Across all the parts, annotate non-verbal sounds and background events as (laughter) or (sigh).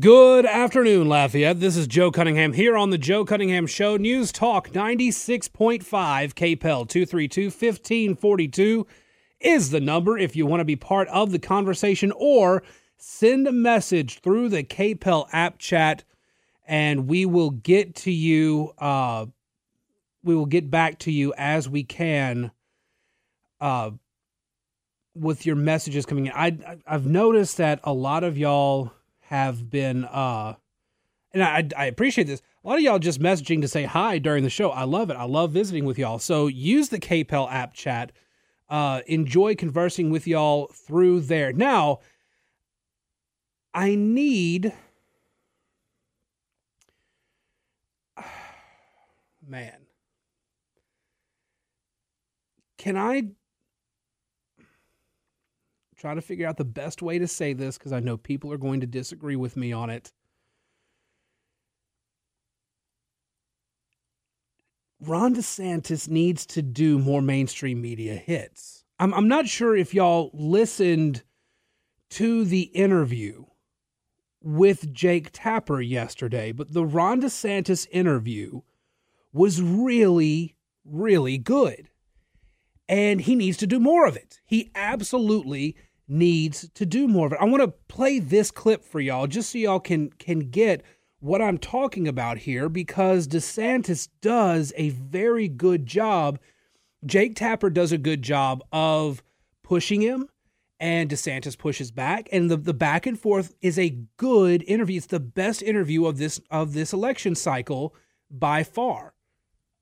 Good afternoon, Lafayette. This is Joe Cunningham here on the Joe Cunningham Show. News Talk 96.5 KPEL 232 1542 is the number if you want to be part of the conversation or send a message through the KPEL app chat and we will get to you uh we will get back to you as we can uh with your messages coming in. I I've noticed that a lot of y'all have been uh and I I appreciate this. A lot of y'all just messaging to say hi during the show. I love it. I love visiting with y'all. So use the KPEL app chat. Uh enjoy conversing with y'all through there. Now, I need (sighs) man. Can I try to figure out the best way to say this because I know people are going to disagree with me on it. Ron DeSantis needs to do more mainstream media hits. I'm, I'm not sure if y'all listened to the interview with Jake Tapper yesterday, but the Ron DeSantis interview was really, really good. And he needs to do more of it. He absolutely needs to do more of it. I want to play this clip for y'all just so y'all can can get what I'm talking about here because DeSantis does a very good job. Jake Tapper does a good job of pushing him and DeSantis pushes back and the, the back and forth is a good interview. It's the best interview of this of this election cycle by far.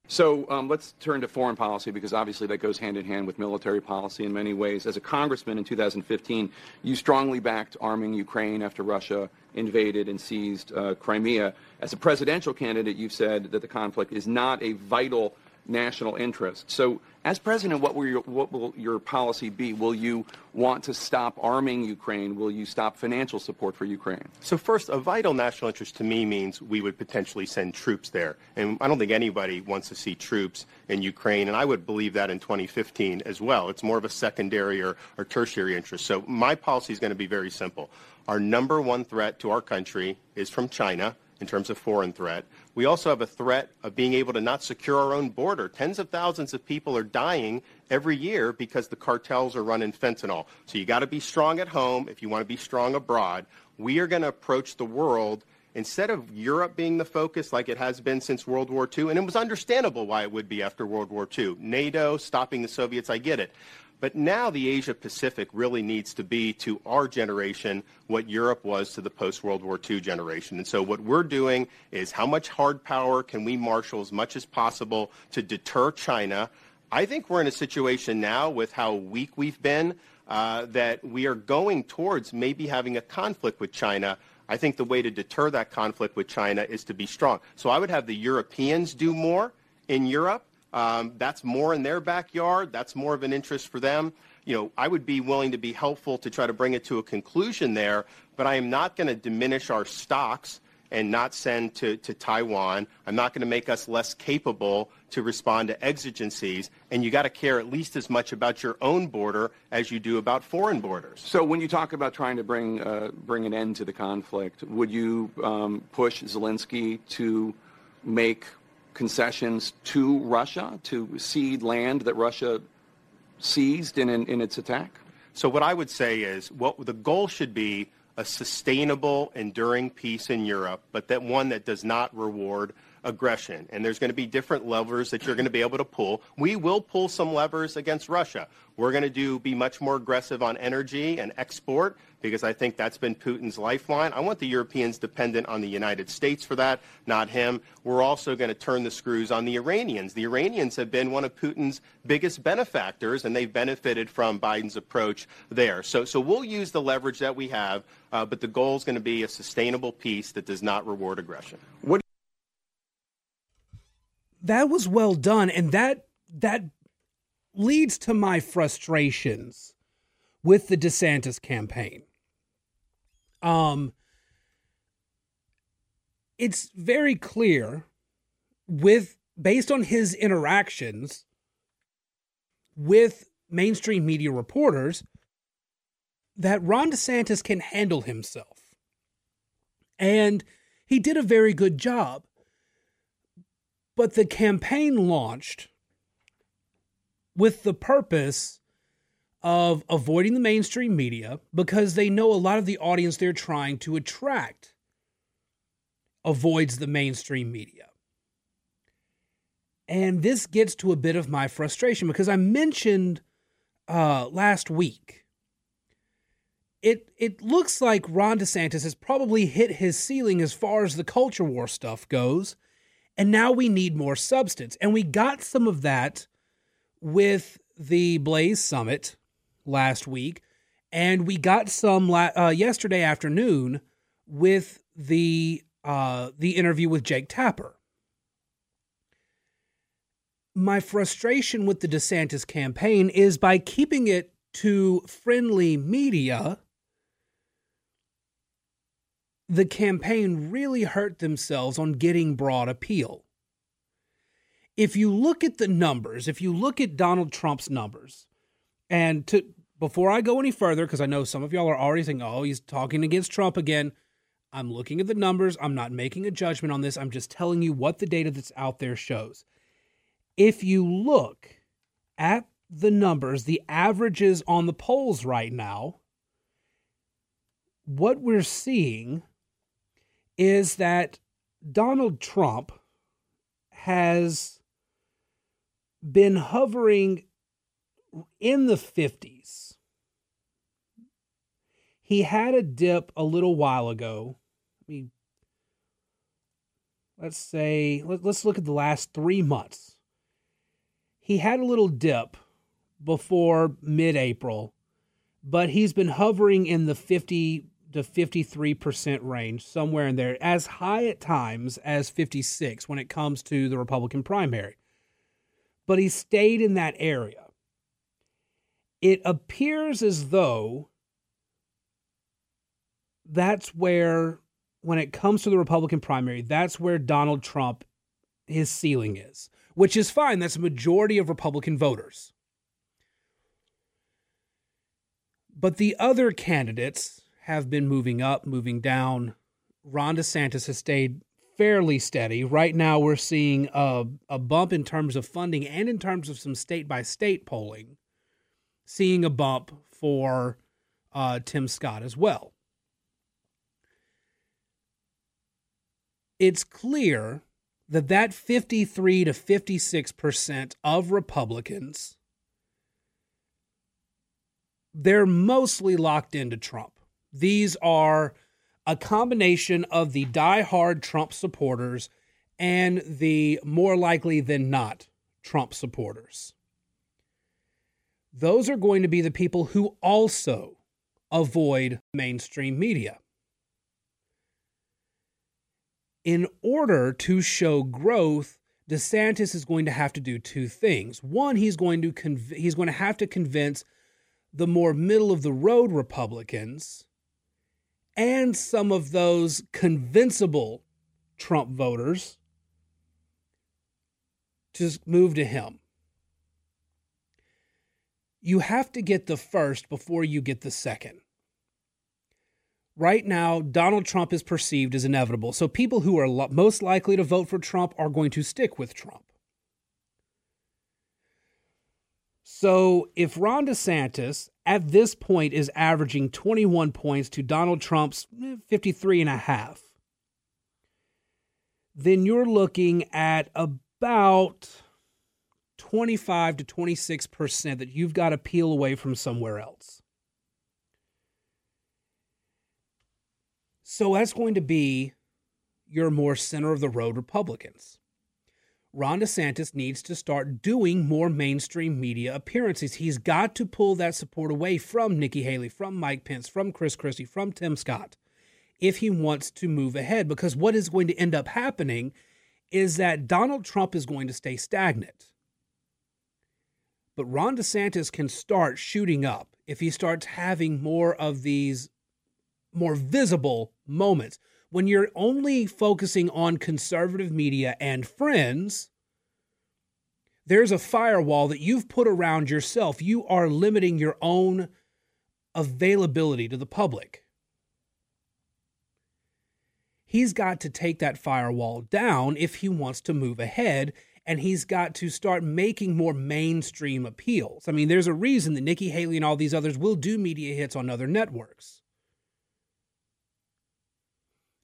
So um, let's turn to foreign policy because obviously that goes hand in hand with military policy in many ways. As a congressman in 2015, you strongly backed arming Ukraine after Russia invaded and seized uh, Crimea. As a presidential candidate, you've said that the conflict is not a vital national interest. So, as president, what will your what will your policy be? Will you want to stop arming Ukraine? Will you stop financial support for Ukraine? So, first, a vital national interest to me means we would potentially send troops there, and I don't think anybody wants to see troops in Ukraine, and I would believe that in 2015 as well. It's more of a secondary or, or tertiary interest. So, my policy is going to be very simple. Our number one threat to our country is from China in terms of foreign threat. We also have a threat of being able to not secure our own border. Tens of thousands of people are dying every year because the cartels are running fentanyl. So you got to be strong at home if you want to be strong abroad. We are going to approach the world instead of Europe being the focus like it has been since World War II, and it was understandable why it would be after World War II. NATO, stopping the Soviets, I get it. But now the Asia Pacific really needs to be to our generation what Europe was to the post World War II generation. And so what we're doing is how much hard power can we marshal as much as possible to deter China? I think we're in a situation now with how weak we've been uh, that we are going towards maybe having a conflict with China. I think the way to deter that conflict with China is to be strong. So I would have the Europeans do more in Europe. Um, that's more in their backyard. That's more of an interest for them. You know, I would be willing to be helpful to try to bring it to a conclusion there, but I am not going to diminish our stocks and not send to, to Taiwan. I'm not going to make us less capable to respond to exigencies. And you got to care at least as much about your own border as you do about foreign borders. So when you talk about trying to bring uh, bring an end to the conflict, would you um, push Zelensky to make concessions to Russia to cede land that Russia seized in, in, in its attack? So what I would say is what the goal should be a sustainable, enduring peace in Europe, but that one that does not reward aggression. And there's going to be different levers that you're going to be able to pull. We will pull some levers against Russia. We're going to do be much more aggressive on energy and export because I think that's been Putin's lifeline. I want the Europeans dependent on the United States for that, not him. We're also going to turn the screws on the Iranians. The Iranians have been one of Putin's biggest benefactors, and they've benefited from Biden's approach there. So, so we'll use the leverage that we have, uh, but the goal is going to be a sustainable peace that does not reward aggression. What that was well done and that that leads to my frustrations with the DeSantis campaign. Um it's very clear with based on his interactions with mainstream media reporters that Ron DeSantis can handle himself. And he did a very good job. But the campaign launched with the purpose of avoiding the mainstream media because they know a lot of the audience they're trying to attract avoids the mainstream media. And this gets to a bit of my frustration because I mentioned uh, last week. It it looks like Ron DeSantis has probably hit his ceiling as far as the culture war stuff goes, and now we need more substance. And we got some of that with the Blaze Summit last week, and we got some la- uh, yesterday afternoon with the uh, the interview with Jake Tapper. My frustration with the DeSantis campaign is by keeping it to friendly media, the campaign really hurt themselves on getting broad appeal. If you look at the numbers, if you look at Donald Trump's numbers, and to before I go any further, because I know some of y'all are already saying, oh, he's talking against Trump again. I'm looking at the numbers. I'm not making a judgment on this. I'm just telling you what the data that's out there shows. If you look at the numbers, the averages on the polls right now, what we're seeing is that Donald Trump has been hovering in the 50s. He had a dip a little while ago me let's say let, let's look at the last three months. He had a little dip before mid-April, but he's been hovering in the 50 to 53% range, somewhere in there, as high at times as 56 when it comes to the Republican primary. But he stayed in that area. It appears as though that's where when it comes to the Republican primary, that's where Donald Trump, his ceiling is, which is fine. That's a majority of Republican voters. But the other candidates have been moving up, moving down. Ron DeSantis has stayed fairly steady. Right now, we're seeing a, a bump in terms of funding and in terms of some state by state polling, seeing a bump for uh, Tim Scott as well. it's clear that that 53 to 56% of Republicans they're mostly locked into Trump. These are a combination of the die-hard Trump supporters and the more likely than not Trump supporters. Those are going to be the people who also avoid mainstream media in order to show growth, DeSantis is going to have to do two things. One, he's going to conv- he's going to have to convince the more middle of the road Republicans and some of those convincible Trump voters to move to him. You have to get the first before you get the second right now, Donald Trump is perceived as inevitable. So people who are lo- most likely to vote for Trump are going to stick with Trump. So if Ron DeSantis at this point is averaging 21 points to Donald Trump's eh, 53 and a half, then you're looking at about 25 to 26% that you've got to peel away from somewhere else. So that's going to be your more center of the road Republicans. Ron DeSantis needs to start doing more mainstream media appearances. He's got to pull that support away from Nikki Haley, from Mike Pence, from Chris Christie, from Tim Scott, if he wants to move ahead. Because what is going to end up happening is that Donald Trump is going to stay stagnant. But Ron DeSantis can start shooting up if he starts having more of these more visible moments. When you're only focusing on conservative media and friends, there's a firewall that you've put around yourself. You are limiting your own availability to the public. he's got to take that firewall down if he wants to move ahead and he's got to start making more mainstream appeals. I mean, there's a reason that Nikki Haley and all these others will do media hits on other networks.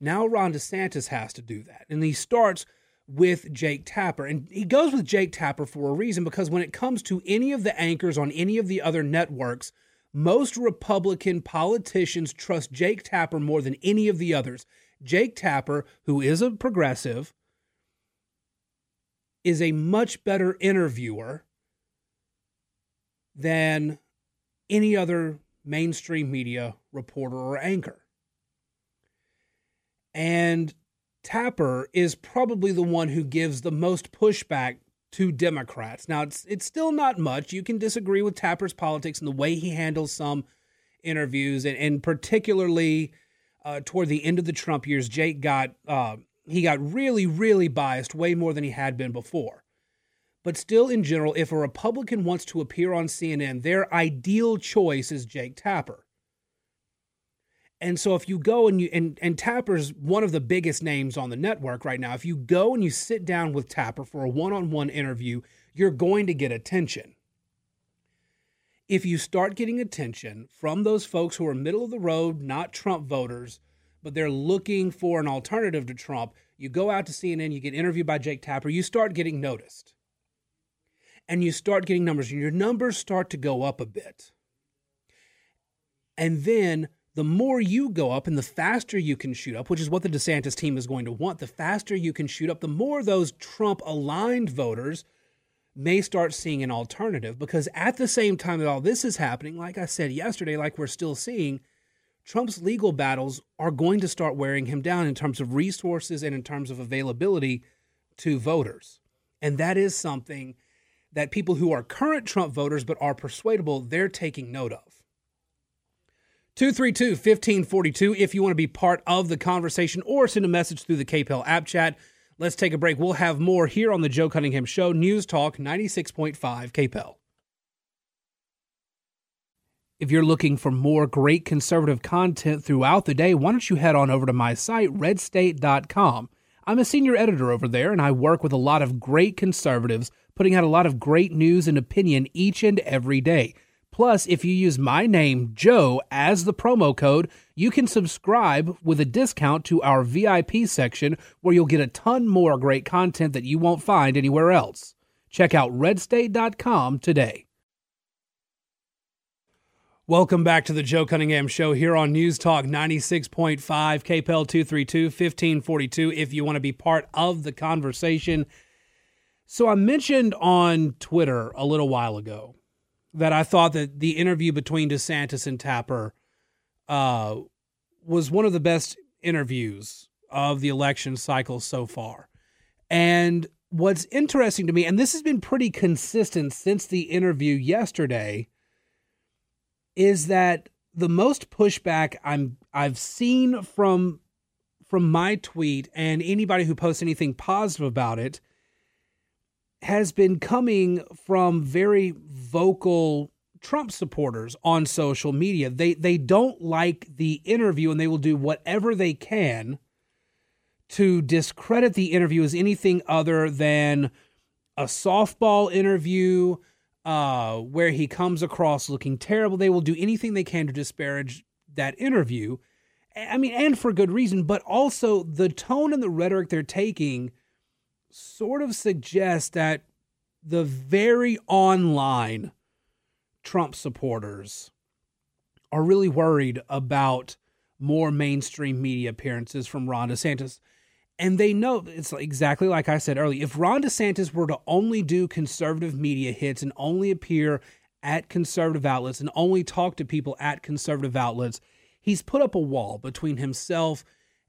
Now Ron DeSantis has to do that. And he starts with Jake Tapper. And he goes with Jake Tapper for a reason because when it comes to any of the anchors on any of the other networks, most Republican politicians trust Jake Tapper more than any of the others. Jake Tapper, who is a progressive, is a much better interviewer than any other mainstream media reporter or anchor. And Tapper is probably the one who gives the most pushback to Democrats. Now, it's it's still not much. You can disagree with Tapper's politics and the way he handles some interviews, and, and particularly uh, toward the end of the Trump years, Jake got uh, he got really, really biased, way more than he had been before. But still, in general, if a Republican wants to appear on CNN, their ideal choice is Jake Tapper. And so if you go and you and and Tapper's one of the biggest names on the network right now. If you go and you sit down with Tapper for a one-on-one interview, you're going to get attention. If you start getting attention from those folks who are middle of the road, not Trump voters, but they're looking for an alternative to Trump, you go out to CNN, you get interviewed by Jake Tapper, you start getting noticed. And you start getting numbers, and your numbers start to go up a bit. And then the more you go up and the faster you can shoot up, which is what the DeSantis team is going to want, the faster you can shoot up, the more those Trump aligned voters may start seeing an alternative. Because at the same time that all this is happening, like I said yesterday, like we're still seeing, Trump's legal battles are going to start wearing him down in terms of resources and in terms of availability to voters. And that is something that people who are current Trump voters but are persuadable, they're taking note of. 232 1542 if you want to be part of the conversation or send a message through the KPEL app chat. Let's take a break. We'll have more here on the Joe Cunningham Show, News Talk 96.5 KPEL. If you're looking for more great conservative content throughout the day, why don't you head on over to my site, redstate.com. I'm a senior editor over there, and I work with a lot of great conservatives, putting out a lot of great news and opinion each and every day. Plus, if you use my name, Joe, as the promo code, you can subscribe with a discount to our VIP section where you'll get a ton more great content that you won't find anywhere else. Check out redstate.com today. Welcome back to the Joe Cunningham Show here on News Talk 96.5, KPEL 232 1542. If you want to be part of the conversation. So, I mentioned on Twitter a little while ago that I thought that the interview between DeSantis and Tapper uh, was one of the best interviews of the election cycle so far. And what's interesting to me, and this has been pretty consistent since the interview yesterday, is that the most pushback I'm I've seen from from my tweet and anybody who posts anything positive about it has been coming from very vocal Trump supporters on social media. They they don't like the interview and they will do whatever they can to discredit the interview as anything other than a softball interview uh, where he comes across looking terrible. They will do anything they can to disparage that interview. I mean, and for good reason, but also the tone and the rhetoric they're taking sort of suggests that the very online Trump supporters are really worried about more mainstream media appearances from Ron DeSantis. And they know it's exactly like I said earlier. If Ron DeSantis were to only do conservative media hits and only appear at conservative outlets and only talk to people at conservative outlets, he's put up a wall between himself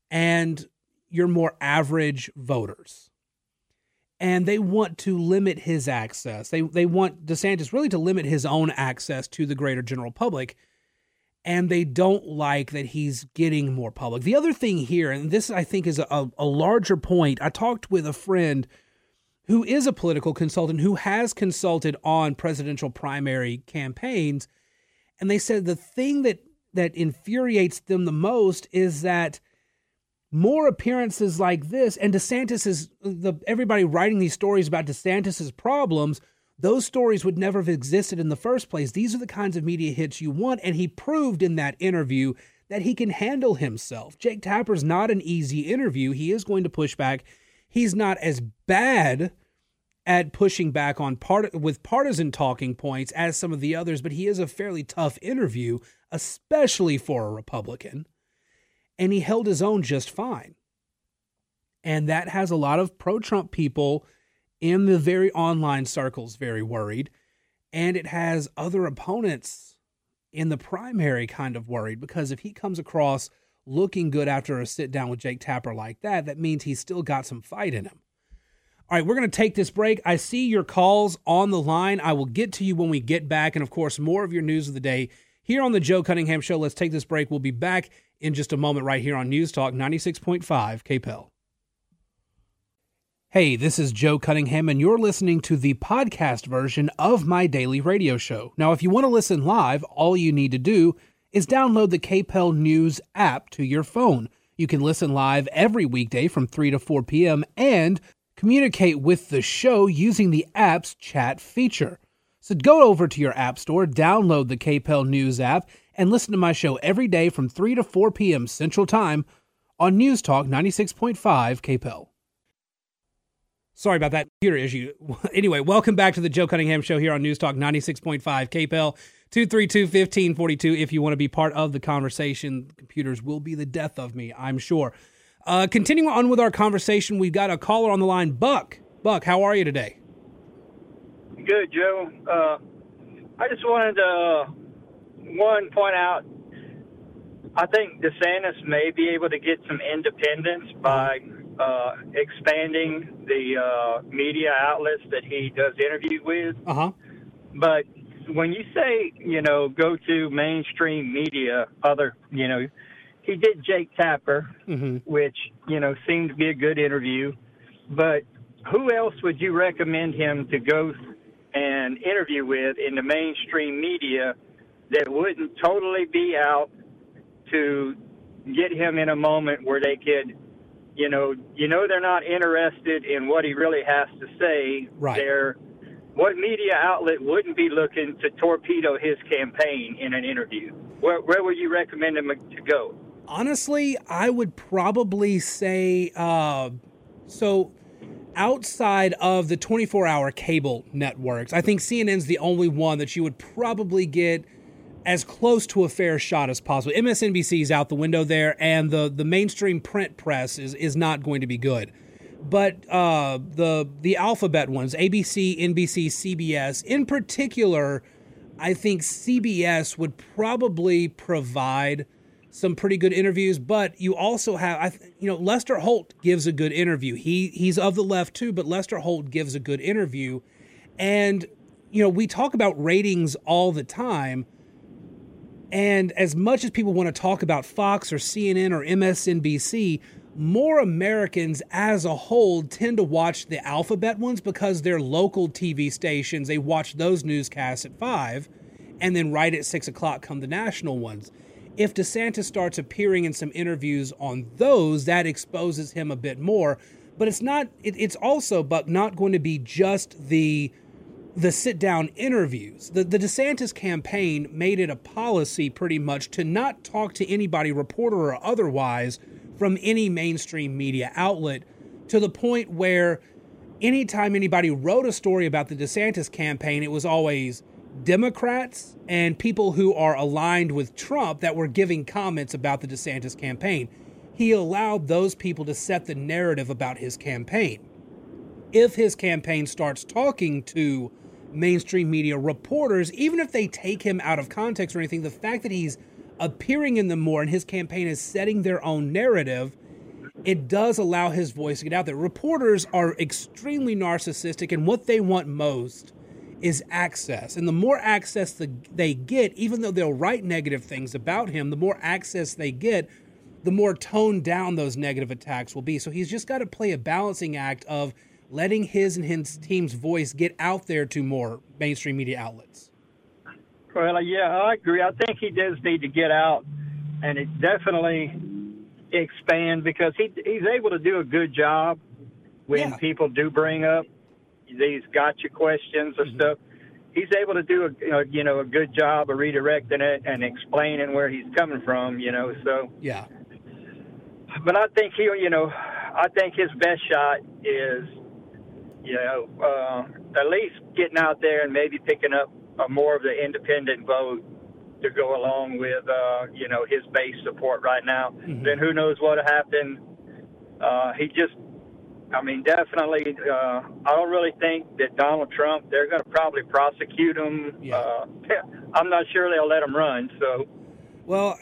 and your more average voters and they want to limit his access. They they want DeSantis really to limit his own access to the greater general public, and they don't like that he's getting more public. The other thing here, and this I think is a, a larger point. I talked with a friend who is a political consultant who has consulted on presidential primary campaigns, and they said the thing that that infuriates them the most is that more appearances like this, and DeSantis is the everybody writing these stories about DeSantis's problems. Those stories would never have existed in the first place. These are the kinds of media hits you want, and he proved in that interview that he can handle himself. Jake Tapper's not an easy interview. He is going to push back. He's not as bad at pushing back on part with partisan talking points as some of the others, but he is a fairly tough interview, especially for a Republican and he held his own just fine. And that has a lot of pro Trump people in the very online circles very worried. And it has other opponents in the primary kind of worried because if he comes across looking good after a sit down with Jake Tapper like that, that means he's still got some fight in him. All right, we're going to take this break. I see your calls on the line. I will get to you when we get back. And of course, more of your news of the day here on the Joe Cunningham Show. Let's take this break. We'll be back in just a moment right here on News Talk 96.5 KPEL. Hey, this is Joe Cunningham, and you're listening to the podcast version of my daily radio show. Now, if you want to listen live, all you need to do is download the KPEL News app to your phone. You can listen live every weekday from 3 to 4 p.m. and communicate with the show using the app's chat feature. So go over to your app store, download the KPEL News app, and listen to my show every day from 3 to 4 p.m. Central Time on News Talk 96.5 KPEL. Sorry about that computer issue. (laughs) Anyway, welcome back to the Joe Cunningham Show here on News Talk 96.5 KPEL 232 1542. If you want to be part of the conversation, computers will be the death of me, I'm sure. Uh, continuing on with our conversation, we've got a caller on the line, Buck. Buck, how are you today? Good, Joe. Uh, I just wanted to uh, one point out, I think DeSantis may be able to get some independence by uh, expanding the uh, media outlets that he does interviews with. Uh huh. But when you say, you know, go to mainstream media, other, you know, he did Jake Tapper, mm-hmm. which, you know, seemed to be a good interview. But who else would you recommend him to go and interview with in the mainstream media that wouldn't totally be out to get him in a moment where they could, you know, you know they're not interested in what he really has to say. Right. They're what media outlet wouldn't be looking to torpedo his campaign in an interview? Where, where would you recommend him to go? Honestly, I would probably say uh, so. Outside of the 24 hour cable networks, I think CNN's the only one that you would probably get as close to a fair shot as possible. MSNBC is out the window there, and the the mainstream print press is is not going to be good. But uh, the the alphabet ones, ABC, NBC, CBS, in particular, I think CBS would probably provide some pretty good interviews. But you also have, I you know, Lester Holt gives a good interview. He he's of the left too, but Lester Holt gives a good interview, and you know we talk about ratings all the time and as much as people want to talk about Fox or CNN or MSNBC, more Americans as a whole tend to watch the alphabet ones because they're local TV stations. They watch those newscasts at 5 and then right at 6 o'clock come the national ones. If DeSantis starts appearing in some interviews on those, that exposes him a bit more. But it's not, it, it's also, but not going to be just the the sit down interviews. The, the DeSantis campaign made it a policy pretty much to not talk to anybody, reporter or otherwise, from any mainstream media outlet to the point where anytime anybody wrote a story about the DeSantis campaign, it was always Democrats and people who are aligned with Trump that were giving comments about the DeSantis campaign. He allowed those people to set the narrative about his campaign. If his campaign starts talking to mainstream media reporters, even if they take him out of context or anything, the fact that he's appearing in them more and his campaign is setting their own narrative, it does allow his voice to get out there. Reporters are extremely narcissistic, and what they want most is access. And the more access the, they get, even though they'll write negative things about him, the more access they get, the more toned down those negative attacks will be. So he's just got to play a balancing act of letting his and his team's voice get out there to more mainstream media outlets. Well, uh, yeah, I agree. I think he does need to get out, and it definitely expand because he he's able to do a good job when Yeah. people do bring up these gotcha questions or mm-hmm. stuff. He's able to do a you you know a good job of redirecting it and explaining where he's coming from. You know, so Yeah. but I think he, you know, I think his best shot is, you know, uh, at least getting out there and maybe picking up uh, more of the independent vote to go along with, uh, you know, his base support right now. Then who knows what'll happen? Uh, he just, I mean, definitely. Uh, I don't really think that Donald Trump. They're going to probably prosecute him. Yeah. Uh, (laughs) I'm not sure they'll let him run. So. Well,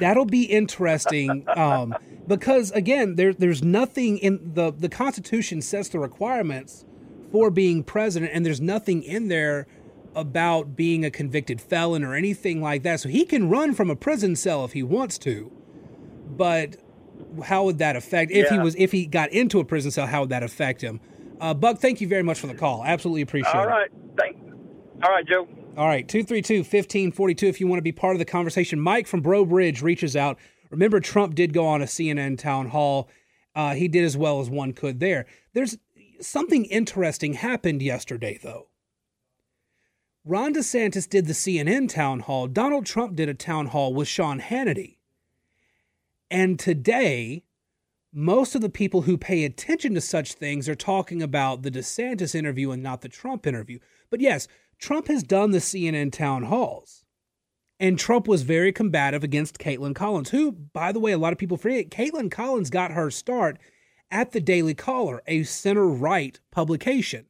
that'll be interesting um, because again, there, there's nothing in the the Constitution sets the requirements for being president, and there's nothing in there about being a convicted felon or anything like that. So he can run from a prison cell if he wants to, but how would that affect if he was if he got into a prison cell? How would that affect him? Uh, Buck, thank you very much for the call. Absolutely appreciate All it. right. Thank. All right, Joe. All right, 232 1542 if you want to be part of the conversation. Mike from Breaux Bridge reaches out. Remember, Trump did go on a CNN town hall. Uh, he did as well as one could there. There's something interesting happened yesterday, though. Ron DeSantis did the CNN town hall. Donald Trump did a town hall with Sean Hannity. And today, most of the people who pay attention to such things are talking about the DeSantis interview and not the Trump interview. But yes, Trump has done the CNN town halls. And Trump was very combative against Kaitlan Collins, who, by the way, a lot of people forget, Kaitlan Collins got her start at the Daily Caller, a center right publication.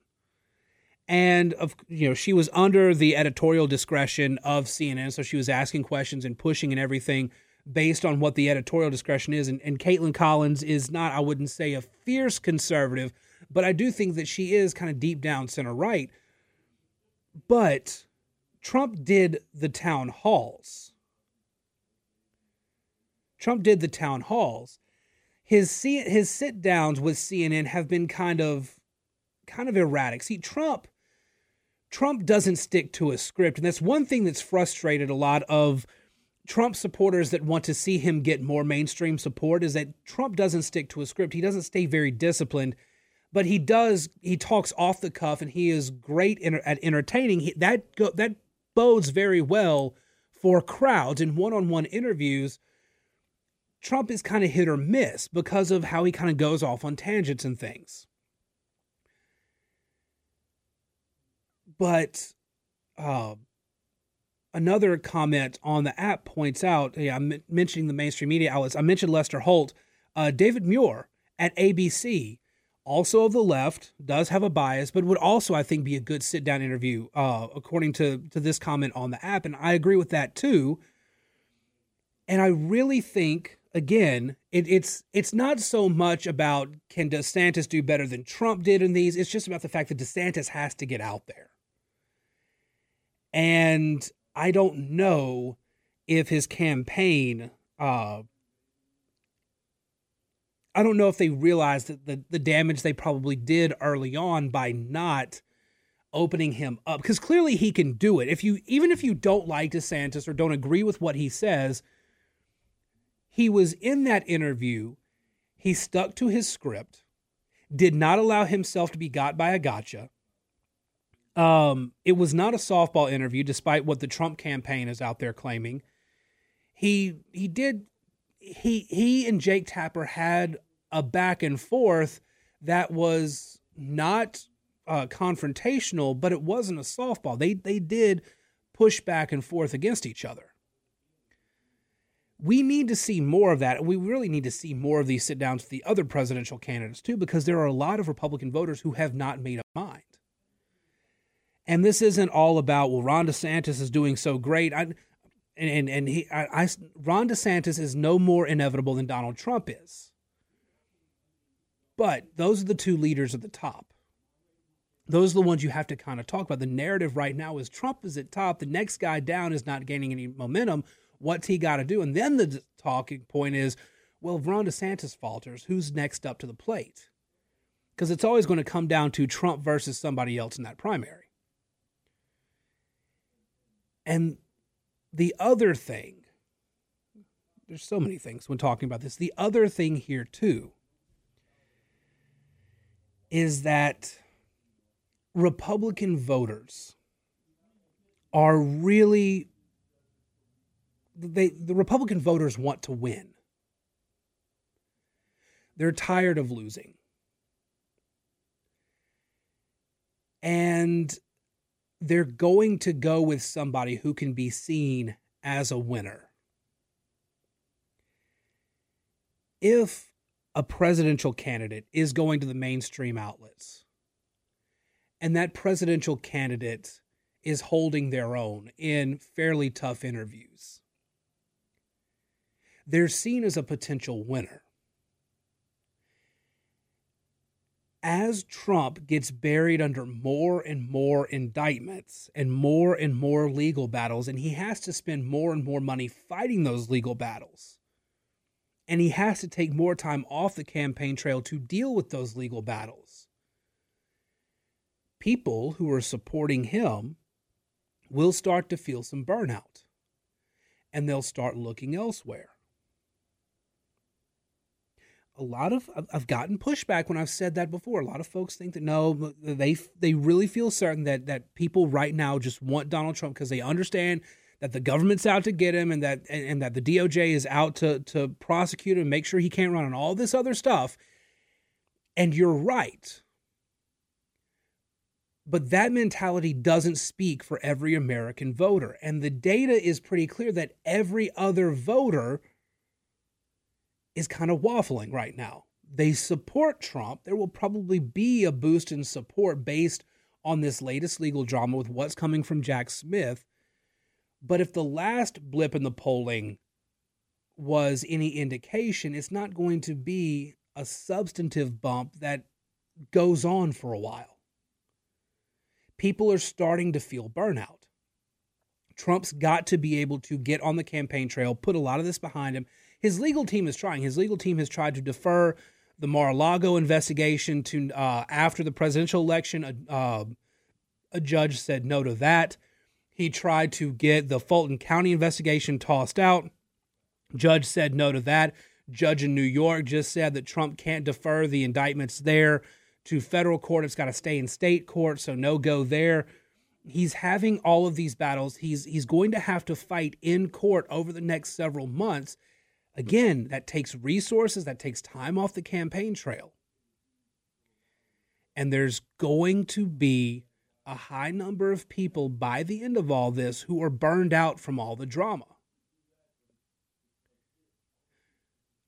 And of you know, she was under the editorial discretion of CNN, so she was asking questions and pushing and everything based on what the editorial discretion is. And, and Kaitlan Collins is not, I wouldn't say, a fierce conservative, but I do think that she is kind of deep down center right. But Trump did the town halls. Trump did the town halls. His C- his sit downs with CNN have been kind of kind of erratic. See, Trump Trump doesn't stick to a script, and that's one thing that's frustrated a lot of Trump supporters that want to see him get more mainstream support is that Trump doesn't stick to a script. He doesn't stay very disciplined, but he does. He talks off the cuff, and he is great at entertaining. He, that go, that bodes very well for crowds in one-on-one interviews. Trump is kind of hit or miss because of how he kind of goes off on tangents and things. But uh, another comment on the app points out, yeah, I'm mentioning the mainstream media outlets. I mentioned Lester Holt. Uh, David Muir at ABC, also of the left, does have a bias, but would also, I think, be a good sit down interview, uh, according to, to this comment on the app. And I agree with that too. And I really think, again, it, it's it's not so much about can DeSantis do better than Trump did in these. It's just about the fact that DeSantis has to get out there. And I don't know if his campaign, uh, I don't know if they realized that the, the damage they probably did early on by not opening him up because clearly he can do it. If you even if you don't like DeSantis or don't agree with what he says, he was in that interview. He stuck to his script, did not allow himself to be got by a gotcha. Um, it was not a softball interview, despite what the Trump campaign is out there claiming. He he did he he and Jake Tapper had a back and forth that was not uh, confrontational, but it wasn't a softball. They they did push back and forth against each other. We need to see more of that. And we really need to see more of these sit downs with the other presidential candidates too, because there are a lot of Republican voters who have not made up mind. And this isn't all about well, Ron DeSantis is doing so great. I, and and, and he, I, I, Ron DeSantis is no more inevitable than Donald Trump is. But those are the two leaders at the top. Those are the ones you have to kind of talk about. The narrative right now is Trump is at top. The next guy down is not gaining any momentum. What's he got to do? And then the talking point is, well, if Ron DeSantis falters, who's next up to the plate? Because it's always going to come down to Trump versus somebody else in that primary. And the other thing there's so many things when talking about this. The other thing here too is that Republican voters are really they the Republican voters want to win. They're tired of losing. And they're going to go with somebody who can be seen as a winner. If a presidential candidate is going to the mainstream outlets and that presidential candidate is holding their own in fairly tough interviews, they're seen as a potential winner. as Trump gets buried under more and more indictments and more and more legal battles, and he has to spend more and more money fighting those legal battles, and he has to take more time off the campaign trail to deal with those legal battles, people who are supporting him will start to feel some burnout and they'll start looking elsewhere a lot of I've gotten pushback when I've said that before. A lot of folks think that no, they they really feel certain that that people right now just want Donald Trump because they understand that the government's out to get him and that and, and, that the DOJ is out to to prosecute him make sure he can't run and all this other stuff. And you're right. But that mentality doesn't speak for every American voter. And the data is pretty clear that every other voter is kind of waffling right now. They support Trump. There will probably be a boost in support based on this latest legal drama with what's coming from Jack Smith. But if the last blip in the polling was any indication, it's not going to be a substantive bump that goes on for a while. People are starting to feel burnout. Trump's got to be able to get on the campaign trail, put a lot of this behind him, his legal team is trying. His legal team has tried to defer the Mar-a-Lago investigation to uh, after the presidential election. Uh, a judge said no to that. He tried to get the Fulton County investigation tossed out. Judge said no to that. Judge in New York just said that Trump can't defer the indictments there to federal court. It's got to stay in state court, so no go there. He's having all of these battles. He's he's going to have to fight in court over the next several months Again, that takes resources, that takes time off the campaign trail. And there's going to be a high number of people by the end of all this who are burned out from all the drama.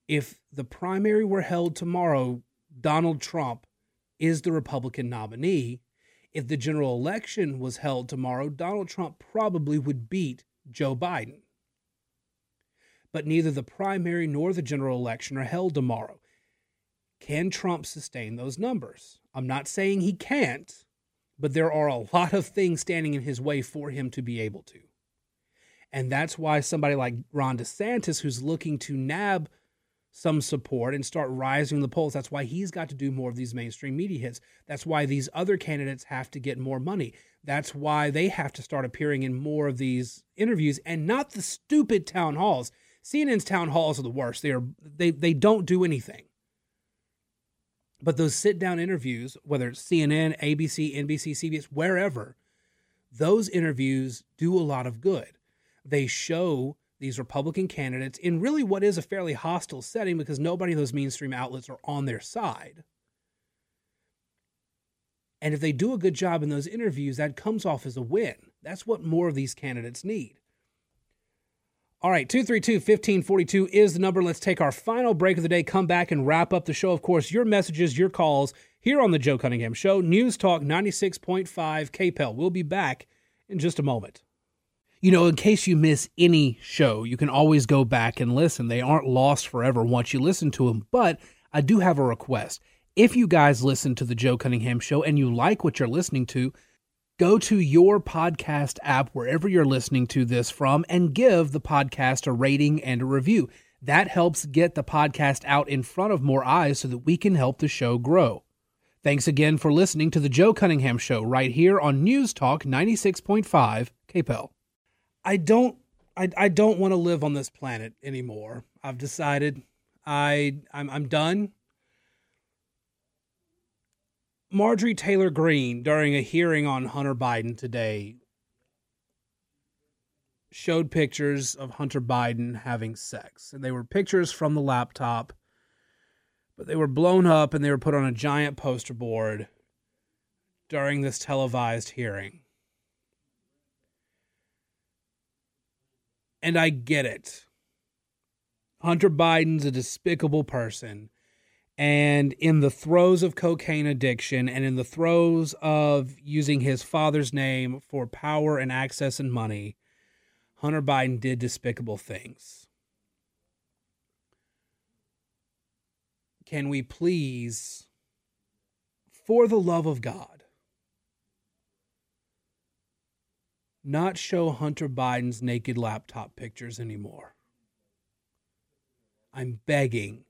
If the primary were held tomorrow, Donald Trump is the Republican nominee. If the general election was held tomorrow, Donald Trump probably would beat Joe Biden but neither the primary nor the general election are held tomorrow. Can Trump sustain those numbers? I'm not saying he can't, but there are a (laughs) lot of things standing in his way for him to be able to. And that's why somebody like Ron DeSantis, who's looking to nab some support and start rising the polls, that's why he's got to do more of these mainstream media hits. That's why these other candidates have to get more money. That's why they have to start appearing in more of these interviews and not the stupid town halls. CNN's town halls are the worst. They are they they don't do anything. But those sit down interviews, whether it's CNN, ABC, NBC, CBS, wherever, those interviews do a lot of good. They show these Republican candidates in really what is a fairly hostile setting because nobody of those mainstream outlets are on their side. And if they do a good job in those interviews, that comes off as a win. That's what more of these candidates need. All right, 232 1542 is the number. Let's take our final break of the day, come back and wrap up the show. Of course, your messages, your calls here on The Joe Cunningham Show, News Talk 96.5 KPEL. We'll be back in just a moment. You know, in case you miss any show, you can always go back and listen. They aren't lost forever once you listen to them. But I do have a request. If you guys listen to The Joe Cunningham Show and you like what you're listening to, go to your podcast app, wherever you're listening to this from, and give the podcast a rating and a review. That helps get the podcast out in front of more eyes so that we can help the show grow. Thanks again for listening to The Joe Cunningham Show right here on News Talk 96.5 KPEL. I don't I, I don't want to live on this planet anymore. I've decided I I'm I'm done. Marjorie Taylor Greene during a hearing on Hunter Biden today showed pictures of Hunter Biden having sex. And they were pictures from the laptop, but they were blown up and they were put on a giant poster board during this televised hearing. And I get it. Hunter Biden's a despicable person. And in the throes of cocaine addiction and in the throes of using his father's name for power and access and money, Hunter Biden did despicable things. Can we please, for the love of God, not show Hunter Biden's naked laptop pictures anymore? I'm begging.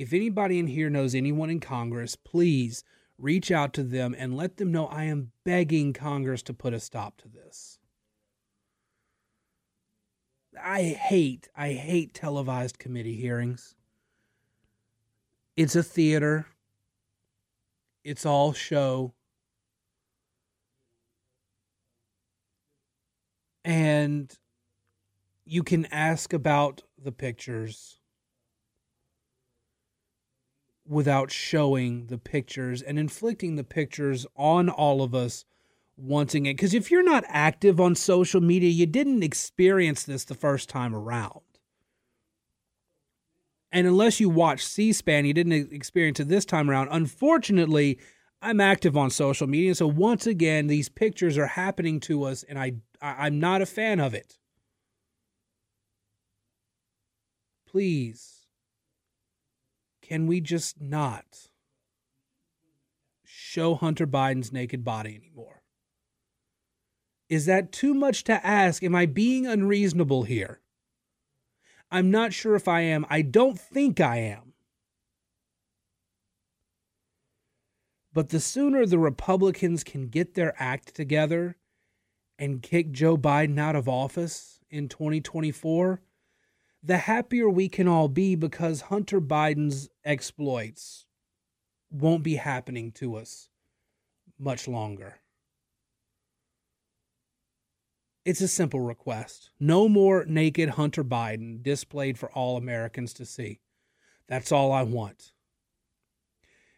If anybody in here knows anyone in Congress, please reach out to them and let them know I am begging Congress to put a stop to this. I hate, I hate televised committee hearings. It's a theater. It's all show. And you can ask about the pictures without showing the pictures and inflicting the pictures on all of us wanting it. Because if you're not active on social media, you didn't experience this the first time around. And unless you watch C SPAN, you didn't experience it this time around. Unfortunately, I'm active on social media. So once again, these pictures are happening to us, and I, I I'm not a fan of it. Please, can we just not show Hunter Biden's naked body anymore? Is that too much to ask? Am I being unreasonable here? I'm not sure if I am. I don't think I am. But the sooner the Republicans can get their act together and kick Joe Biden out of office in 2024, the happier we can all be because Hunter Biden's exploits won't be happening to us much longer. It's a simple request. No more naked Hunter Biden displayed for all Americans to see. That's all I want.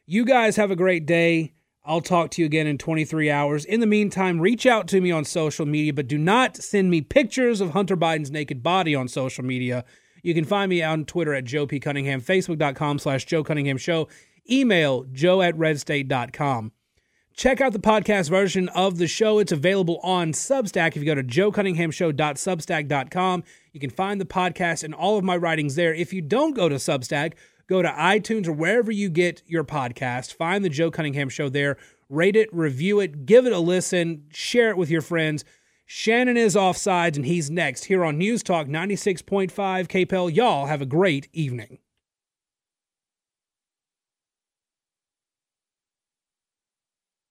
You guys have a great day. I'll talk to you again in 23 hours. In the meantime, reach out to me on social media, but do not send me pictures of Hunter Biden's naked body on social media. You can find me on Twitter at Joe P. Cunningham, Facebook.com slash Joe Cunningham Show, email joe at redstate.com. Check out the podcast version of the show. It's available on Substack. If you go to joecunninghamshow.substack.com, you can find the podcast and all of my writings there. If you don't go to Substack, go to iTunes or wherever you get your podcast. Find the Joe Cunningham Show there. Rate it, review it, give it a listen, share it with your friends. Shannon is offsides and he's next here on News Talk 96.5 KPEL. Y'all have a great evening.